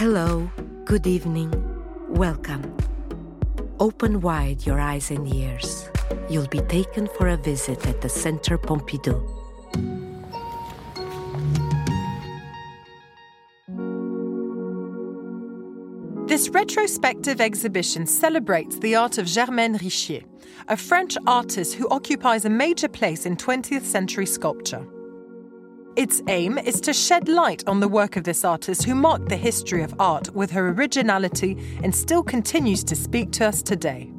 Hello, good evening, welcome. Open wide your eyes and ears. You'll be taken for a visit at the Centre Pompidou. This retrospective exhibition celebrates the art of Germaine Richier, a French artist who occupies a major place in 20th century sculpture. Its aim is to shed light on the work of this artist who marked the history of art with her originality and still continues to speak to us today.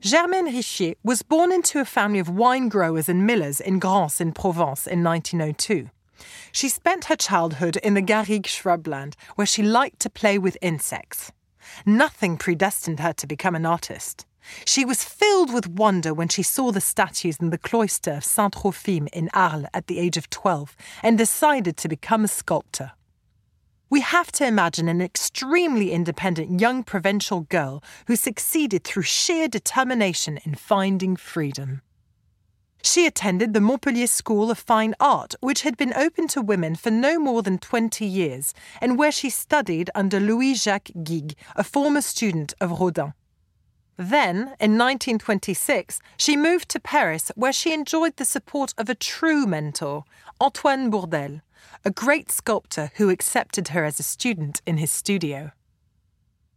Germaine Richier was born into a family of wine growers and millers in Grasse in Provence in 1902. She spent her childhood in the Garrigue shrubland, where she liked to play with insects. Nothing predestined her to become an artist. She was filled with wonder when she saw the statues in the cloister of Saint Trophime in Arles at the age of 12 and decided to become a sculptor. We have to imagine an extremely independent young provincial girl who succeeded through sheer determination in finding freedom. She attended the Montpellier School of Fine Art, which had been open to women for no more than 20 years, and where she studied under Louis Jacques Guigues, a former student of Rodin. Then, in 1926, she moved to Paris, where she enjoyed the support of a true mentor, Antoine Bourdelle, a great sculptor who accepted her as a student in his studio.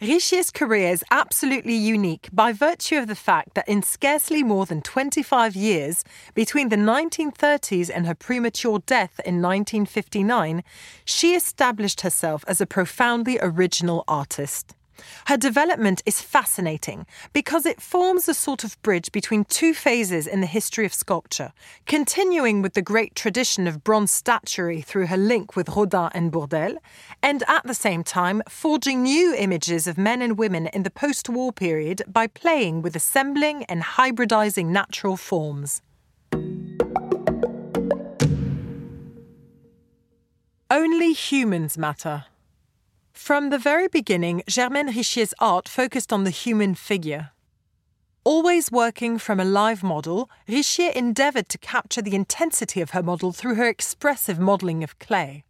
Richier's career is absolutely unique by virtue of the fact that in scarcely more than 25 years, between the 1930s and her premature death in 1959, she established herself as a profoundly original artist. Her development is fascinating because it forms a sort of bridge between two phases in the history of sculpture, continuing with the great tradition of bronze statuary through her link with Rodin and Bourdelle, and at the same time forging new images of men and women in the post war period by playing with assembling and hybridizing natural forms. Only humans matter. From the very beginning, Germaine Richier's art focused on the human figure. Always working from a live model, Richier endeavoured to capture the intensity of her model through her expressive modelling of clay.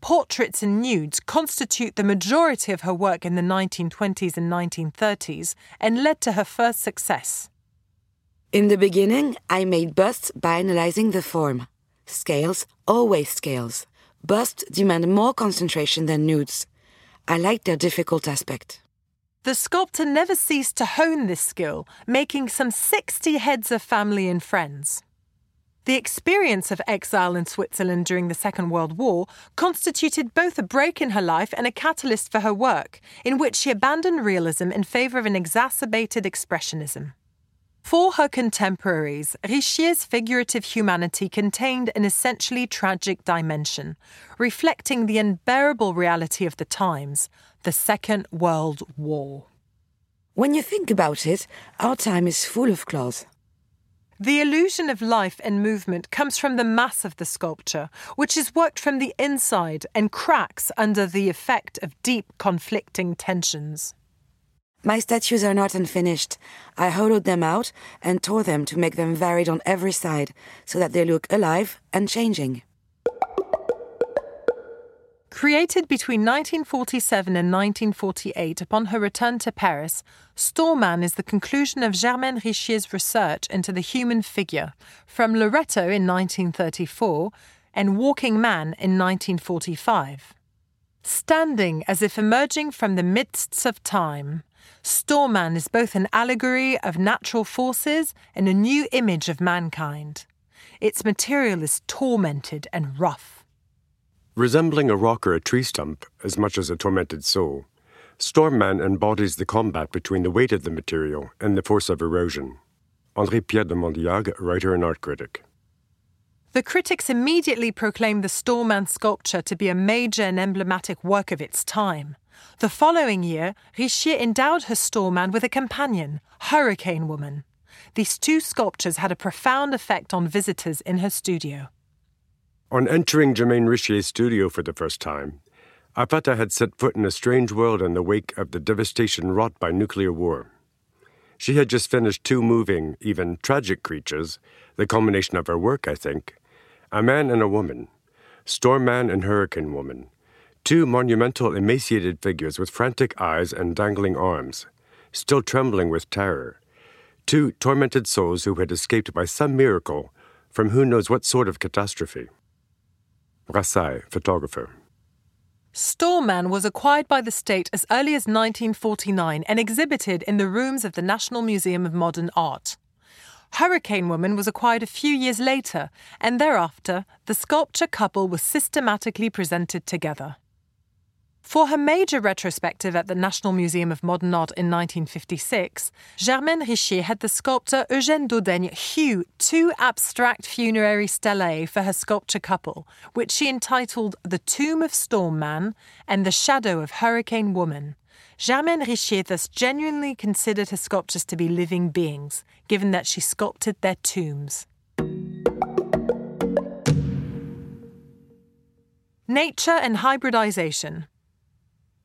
Portraits and nudes constitute the majority of her work in the 1920s and 1930s and led to her first success. In the beginning, I made busts by analyzing the form. Scales, always scales. Busts demand more concentration than nudes. I liked their difficult aspect. The sculptor never ceased to hone this skill, making some 60 heads of family and friends. The experience of exile in Switzerland during the Second World War constituted both a break in her life and a catalyst for her work, in which she abandoned realism in favour of an exacerbated expressionism. For her contemporaries, Richier's figurative humanity contained an essentially tragic dimension, reflecting the unbearable reality of the times the Second World War. When you think about it, our time is full of claws. The illusion of life and movement comes from the mass of the sculpture, which is worked from the inside and cracks under the effect of deep conflicting tensions. My statues are not unfinished. I hollowed them out and tore them to make them varied on every side so that they look alive and changing. Created between 1947 and 1948 upon her return to Paris, Storman is the conclusion of Germaine Richier's research into the human figure from Loretto in 1934 and Walking Man in 1945. Standing as if emerging from the midst of time, Storman is both an allegory of natural forces and a new image of mankind. Its material is tormented and rough. Resembling a rock or a tree stump as much as a tormented soul, Stormman embodies the combat between the weight of the material and the force of erosion. André Pieyre de Mandiargues, writer and art critic. The critics immediately proclaimed the Stormman sculpture to be a major and emblematic work of its time. The following year, Richier endowed her Stormman with a companion, Hurricane Woman. These two sculptures had a profound effect on visitors in her studio. On entering Germaine Richier's studio for the first time, I had set foot in a strange world in the wake of the devastation wrought by nuclear war. She had just finished two moving, even tragic creatures, the culmination of her work, I think a man and a woman, Storm Man and Hurricane Woman, Two monumental emaciated figures with frantic eyes and dangling arms, still trembling with terror. Two tormented souls who had escaped by some miracle from who knows what sort of catastrophe. Brassai, photographer. Stormman was acquired by the state as early as 1949 and exhibited in the rooms of the National Museum of Modern Art. Hurricane Woman was acquired a few years later, and thereafter the sculpture couple was systematically presented together. For her major retrospective at the National Museum of Modern Art in 1956, Germaine Richier had the sculptor Eugène Dodeigne hew two abstract funerary stelae for her sculpture couple, which she entitled The Tomb of Storm Man and The Shadow of Hurricane Woman. Germaine Richier thus genuinely considered her sculptures to be living beings, given that she sculpted their tombs. Nature and hybridization.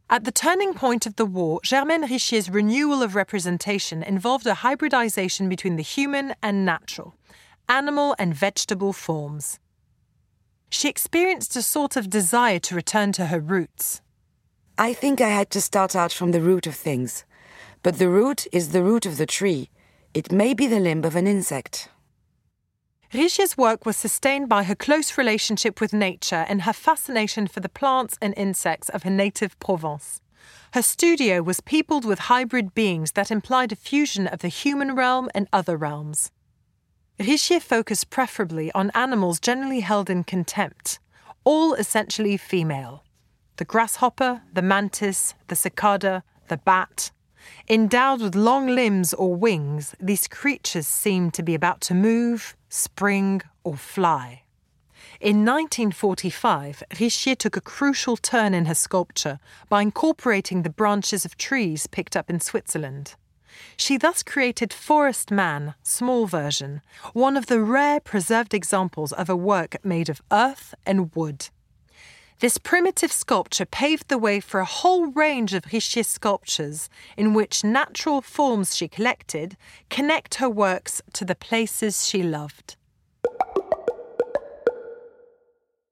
At the turning point of the war, Germaine Richier's renewal of representation involved a hybridization between the human and natural, animal and vegetable forms. She experienced a sort of desire to return to her roots. I think I had to start out from the root of things. But the root is the root of the tree. It may be the limb of an insect. Richier's work was sustained by her close relationship with nature and her fascination for the plants and insects of her native Provence. Her studio was peopled with hybrid beings that implied a fusion of the human realm and other realms. Richier focused preferably on animals generally held in contempt, all essentially female the grasshopper, the mantis, the cicada, the bat, Endowed with long limbs or wings, these creatures seem to be about to move, spring, or fly. In 1945, Richier took a crucial turn in her sculpture by incorporating the branches of trees picked up in Switzerland. She thus created Forest Man, small version, one of the rare preserved examples of a work made of earth and wood. This primitive sculpture paved the way for a whole range of Richier's sculptures in which natural forms she collected connect her works to the places she loved.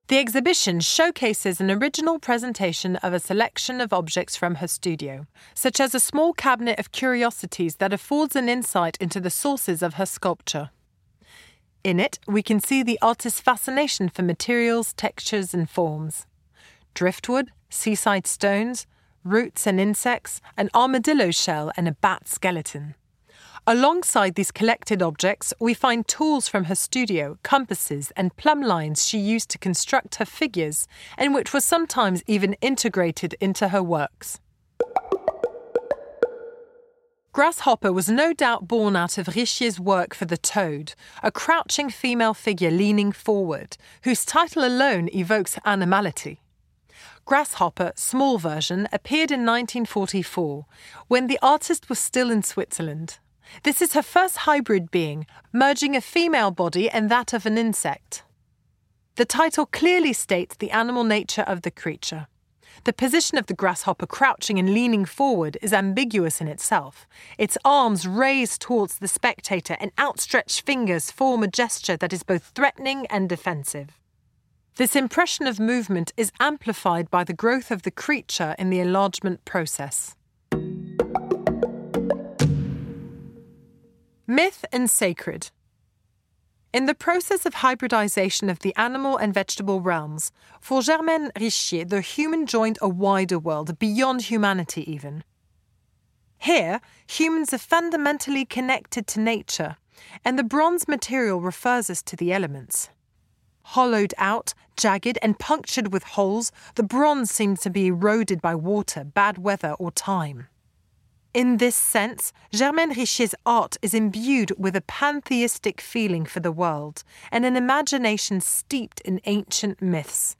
The exhibition showcases an original presentation of a selection of objects from her studio, such as a small cabinet of curiosities that affords an insight into the sources of her sculpture. In it, we can see the artist's fascination for materials, textures, and forms driftwood, seaside stones, roots and insects, an armadillo shell, and a bat skeleton. Alongside these collected objects, we find tools from her studio, compasses, and plumb lines she used to construct her figures, and which were sometimes even integrated into her works. Grasshopper was no doubt born out of Richier's work for the toad, a crouching female figure leaning forward, whose title alone evokes animality. Grasshopper, small version, appeared in 1944 when the artist was still in Switzerland. This is her first hybrid being, merging a female body and that of an insect. The title clearly states the animal nature of the creature. The position of the grasshopper crouching and leaning forward is ambiguous in itself. Its arms raised towards the spectator and outstretched fingers form a gesture that is both threatening and defensive. This impression of movement is amplified by the growth of the creature in the enlargement process. Myth and sacred. In the process of hybridization of the animal and vegetable realms, for Germaine Richier, the human joined a wider world, beyond humanity even. Here, humans are fundamentally connected to nature, and the bronze material refers us to the elements. Hollowed out, jagged, and punctured with holes, the bronze seemed to be eroded by water, bad weather, or time. In this sense, Germaine Richier's art is imbued with a pantheistic feeling for the world and an imagination steeped in ancient myths.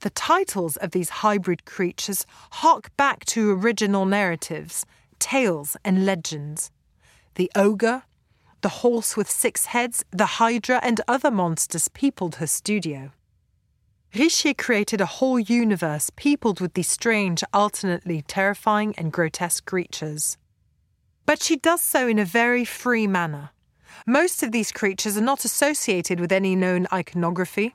The titles of these hybrid creatures hark back to original narratives, tales, and legends. The ogre, the horse with six heads, the hydra, and other monsters peopled her studio. Richier created a whole universe peopled with these strange, alternately terrifying and grotesque creatures. But she does so in a very free manner. Most of these creatures are not associated with any known iconography.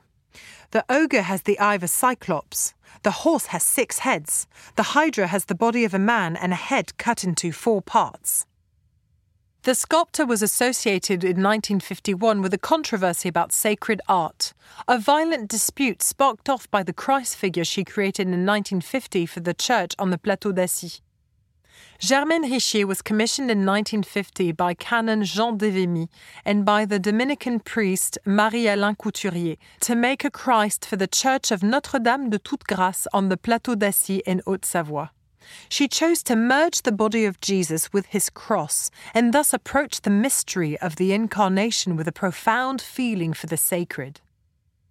The ogre has the eye of a cyclops. The horse has six heads. The hydra has the body of a man and a head cut into four parts. The sculptor was associated in 1951 with a controversy about sacred art, a violent dispute sparked off by the Christ figure she created in 1950 for the church on the Plateau d'Assy. Germaine Richier was commissioned in 1950 by Canon Jean Devemy and by the Dominican priest Marie-Alain Couturier to make a Christ for the Church of Notre-Dame de Toute Grâce on the Plateau d'Assy in Haute-Savoie. She chose to merge the body of Jesus with his cross and thus approach the mystery of the Incarnation with a profound feeling for the sacred.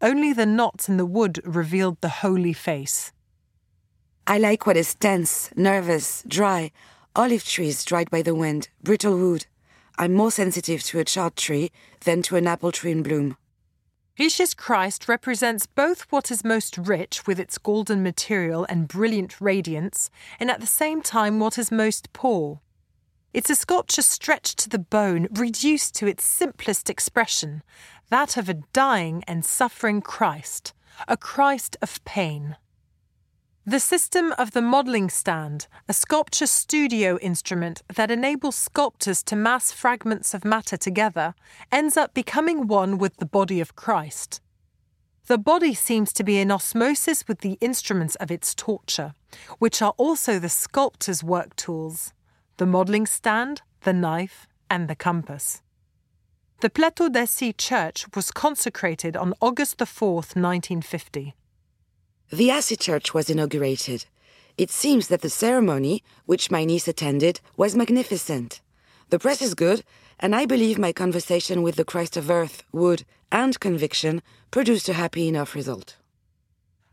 Only the knots in the wood revealed the holy face. I like what is tense, nervous, dry, olive trees dried by the wind, brittle wood. I'm more sensitive to a charred tree than to an apple tree in bloom. Richier's Christ represents both what is most rich with its golden material and brilliant radiance, and at the same time what is most poor. It's a sculpture stretched to the bone, reduced to its simplest expression, that of a dying and suffering Christ, a Christ of pain. The system of the modelling stand, a sculpture studio instrument that enables sculptors to mass fragments of matter together, ends up becoming one with the body of Christ. The body seems to be in osmosis with the instruments of its torture, which are also the sculptor's work tools the modelling stand, the knife, and the compass. The Plateau d'Assy church was consecrated on August 4, 1950. The Assy Church was inaugurated. It seems that the ceremony, which my niece attended, was magnificent. The press is good, and I believe my conversation with the Christ of Earth, Wood, and Conviction produced a happy enough result.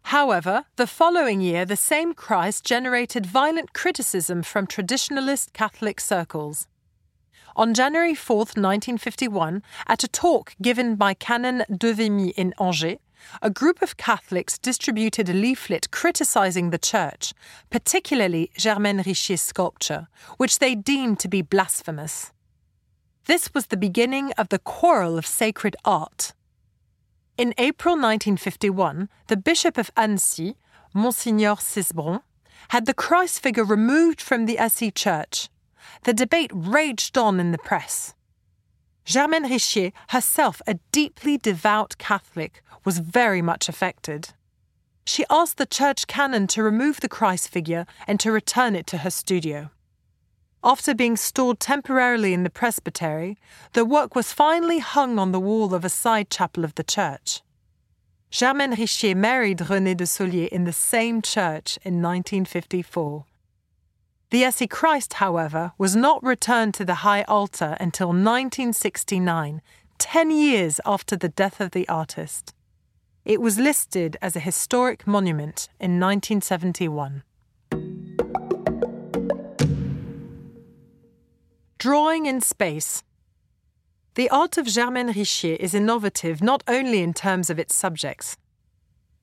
However, the following year, the same Christ generated violent criticism from traditionalist Catholic circles. On January 4, 1951, at a talk given by Canon Devemy in Angers, a group of Catholics distributed a leaflet criticizing the church, particularly Germaine Richier's sculpture, which they deemed to be blasphemous. This was the beginning of the quarrel of sacred art. In April 1951, the Bishop of Annecy, Monsignor Cesbron, had the Christ figure removed from the Assy church. The debate raged on in the press. Germaine Richier, herself a deeply devout Catholic, was very much affected. She asked the church canon to remove the Christ figure and to return it to her studio. After being stored temporarily in the presbytery, the work was finally hung on the wall of a side chapel of the church. Germaine Richier married René de Solier in the same church in 1954. The Assy Christ, however, was not returned to the high altar until 1969, 10 years after the death of the artist. It was listed as a historic monument in 1971. Drawing in space. The art of Germaine Richier is innovative not only in terms of its subjects.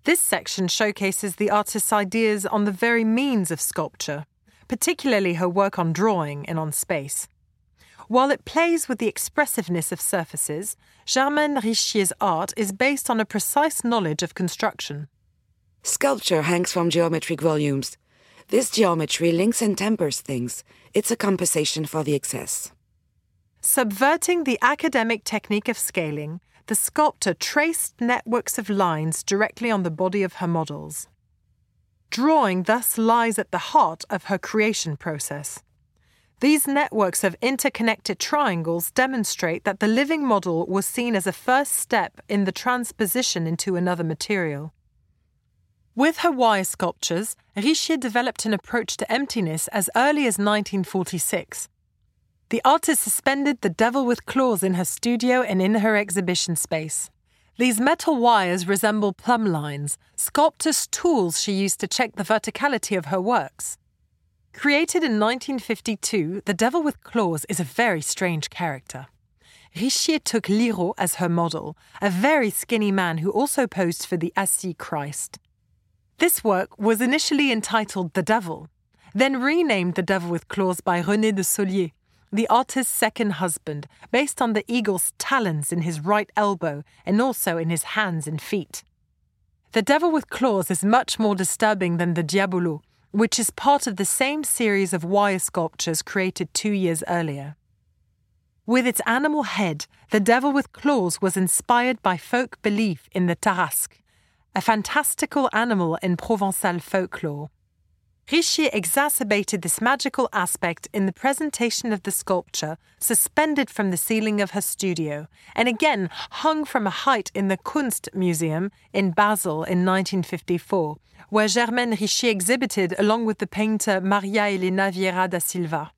This section showcases the artist's ideas on the very means of sculpture particularly her work on drawing and on space. While it plays with the expressiveness of surfaces, Germaine Richier's art is based on a precise knowledge of construction. Sculpture hangs from geometric volumes. This geometry links and tempers things. It's a compensation for the excess. Subverting the academic technique of scaling, the sculptor traced networks of lines directly on the body of her models. Drawing thus lies at the heart of her creation process. These networks of interconnected triangles demonstrate that the living model was seen as a first step in the transposition into another material. With her wire sculptures, Richier developed an approach to emptiness as early as 1946. The artist suspended the devil with claws in her studio and in her exhibition space. These metal wires resemble plumb lines, sculptor's tools she used to check the verticality of her works. Created in 1952, the Devil with Claws is a very strange character. Richier took Liraut as her model, a very skinny man who also posed for the Assy Christ. This work was initially entitled The Devil, then renamed The Devil with Claws by René de Solier the artist's second husband, based on the eagle's talons in his right elbow and also in his hands and feet. The Devil with Claws is much more disturbing than the Diabolo, which is part of the same series of wire sculptures created two years earlier. With its animal head, the devil with claws was inspired by folk belief in the Tarasque, a fantastical animal in Provençal folklore. Richier exacerbated this magical aspect in the presentation of the sculpture suspended from the ceiling of her studio and again hung from a height in the Kunst Museum in Basel in 1954, where Germaine Richier exhibited along with the painter Maria Helena Vieira da Silva.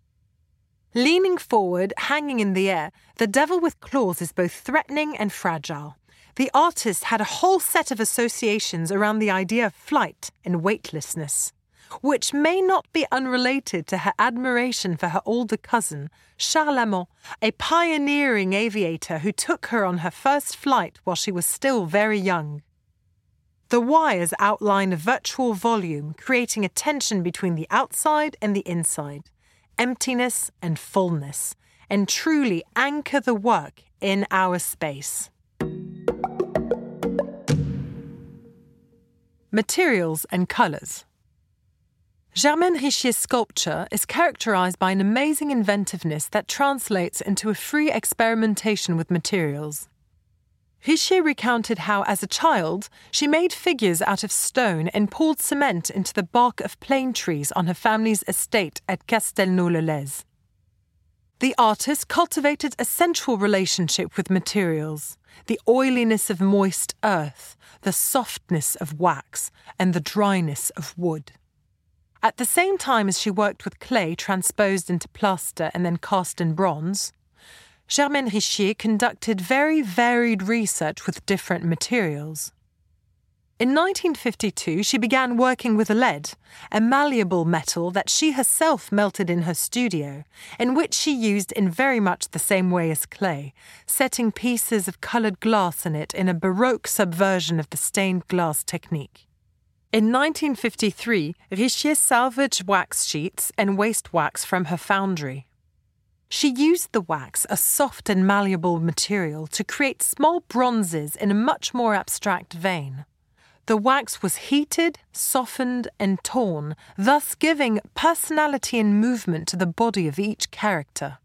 Leaning forward, hanging in the air, the devil with claws is both threatening and fragile. The artist had a whole set of associations around the idea of flight and weightlessness, which may not be unrelated to her admiration for her older cousin, Charlemont, a pioneering aviator who took her on her first flight while she was still very young. The wires outline a virtual volume, creating a tension between the outside and the inside emptiness and fullness, and truly anchor the work in our space. Materials and colours. Germaine Richier's sculpture is characterized by an amazing inventiveness that translates into a free experimentation with materials. Richier recounted how, as a child, she made figures out of stone and poured cement into the bark of plane trees on her family's estate at Castelnau-le-Lez. The artist cultivated a sensual relationship with materials, the oiliness of moist earth, the softness of wax, and the dryness of wood. At the same time as she worked with clay transposed into plaster and then cast in bronze, Germaine Richier conducted very varied research with different materials. In 1952, she began working with lead, a malleable metal that she herself melted in her studio, and which she used in very much the same way as clay, setting pieces of coloured glass in it in a Baroque subversion of the stained glass technique. In 1953, Richier salvaged wax sheets and waste wax from her foundry. She used the wax, a soft and malleable material, to create small bronzes in a much more abstract vein. The wax was heated, softened, and torn, thus giving personality and movement to the body of each character.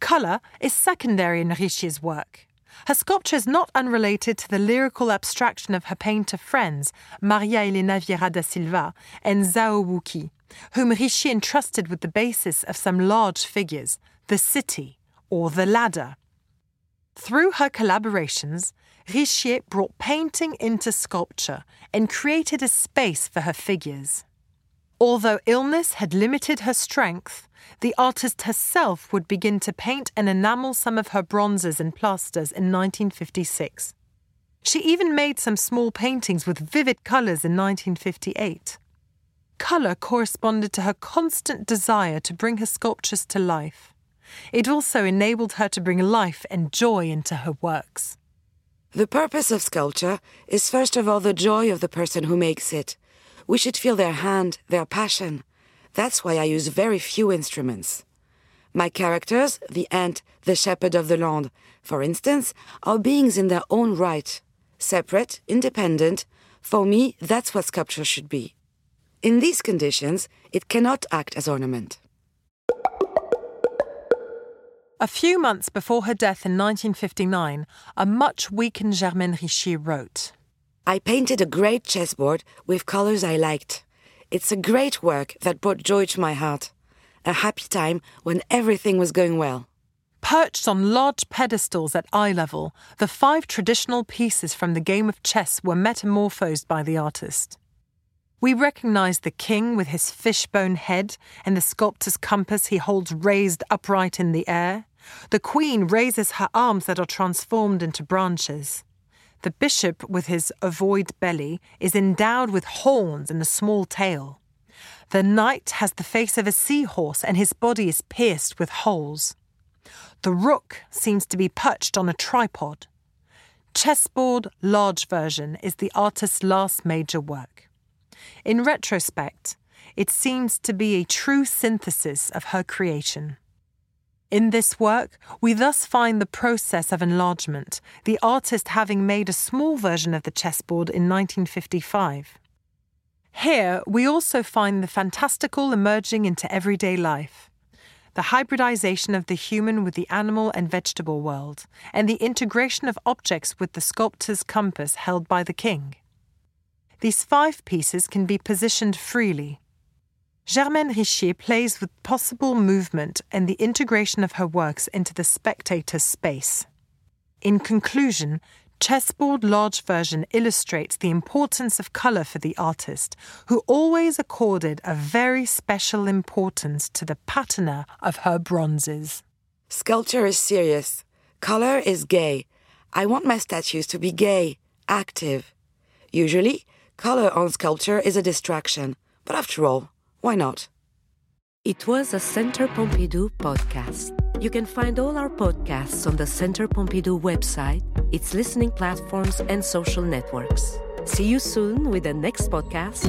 Colour is secondary in Richier's work. Her sculpture is not unrelated to the lyrical abstraction of her painter friends, Maria Helena Vieira da Silva and Zao Wou-Ki, whom Richier entrusted with the basis of some large figures, the city or the ladder. Through her collaborations, Richier brought painting into sculpture and created a space for her figures. Although illness had limited her strength, the artist herself would begin to paint and enamel some of her bronzes and plasters in 1956. She even made some small paintings with vivid colours in 1958. Colour corresponded to her constant desire to bring her sculptures to life. It also enabled her to bring life and joy into her works. The purpose of sculpture is first of all the joy of the person who makes it. We should feel their hand, their passion. That's why I use very few instruments. My characters, the ant, the shepherd of the land, for instance, are beings in their own right. Separate, independent. For me, that's what sculpture should be. In these conditions, it cannot act as ornament. A few months before her death in 1959, a much weakened Germaine Richier wrote I painted a great chessboard with colors I liked. It's a great work that brought joy to my heart. A happy time when everything was going well. Perched on large pedestals at eye level, the five traditional pieces from the game of chess were metamorphosed by the artist. We recognize the king with his fishbone head and the sculptor's compass he holds raised upright in the air. The queen raises her arms that are transformed into branches. The bishop, with his ovoid belly, is endowed with horns and a small tail. The knight has the face of a seahorse and his body is pierced with holes. The rook seems to be perched on a tripod. Chessboard Large Version is the artist's last major work. In retrospect, it seems to be a true synthesis of her creation. In this work, we thus find the process of enlargement, the artist having made a small version of the chessboard in 1955. Here, we also find the fantastical emerging into everyday life, the hybridization of the human with the animal and vegetable world, and the integration of objects with the sculptor's compass held by the king. These five pieces can be positioned freely. Germaine Richier plays with possible movement and the integration of her works into the spectator's space. In conclusion, Chessboard Large Version illustrates the importance of colour for the artist, who always accorded a very special importance to the patina of her bronzes. Sculpture is serious. Colour is gay. I want my statues to be gay, active. Usually, colour on sculpture is a distraction, but after all, why not? It was a Centre Pompidou podcast. You can find all our podcasts on the Centre Pompidou website, its listening platforms, and social networks. See you soon with the next podcast.